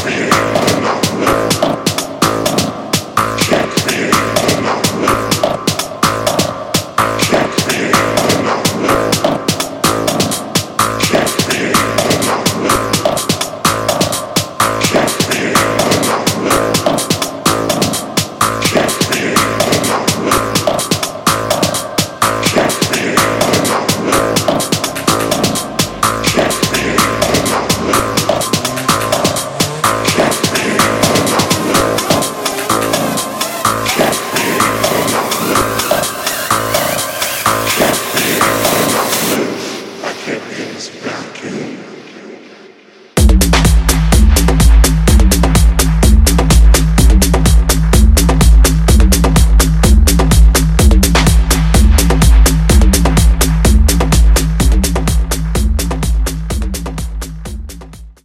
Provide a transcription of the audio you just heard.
prayer.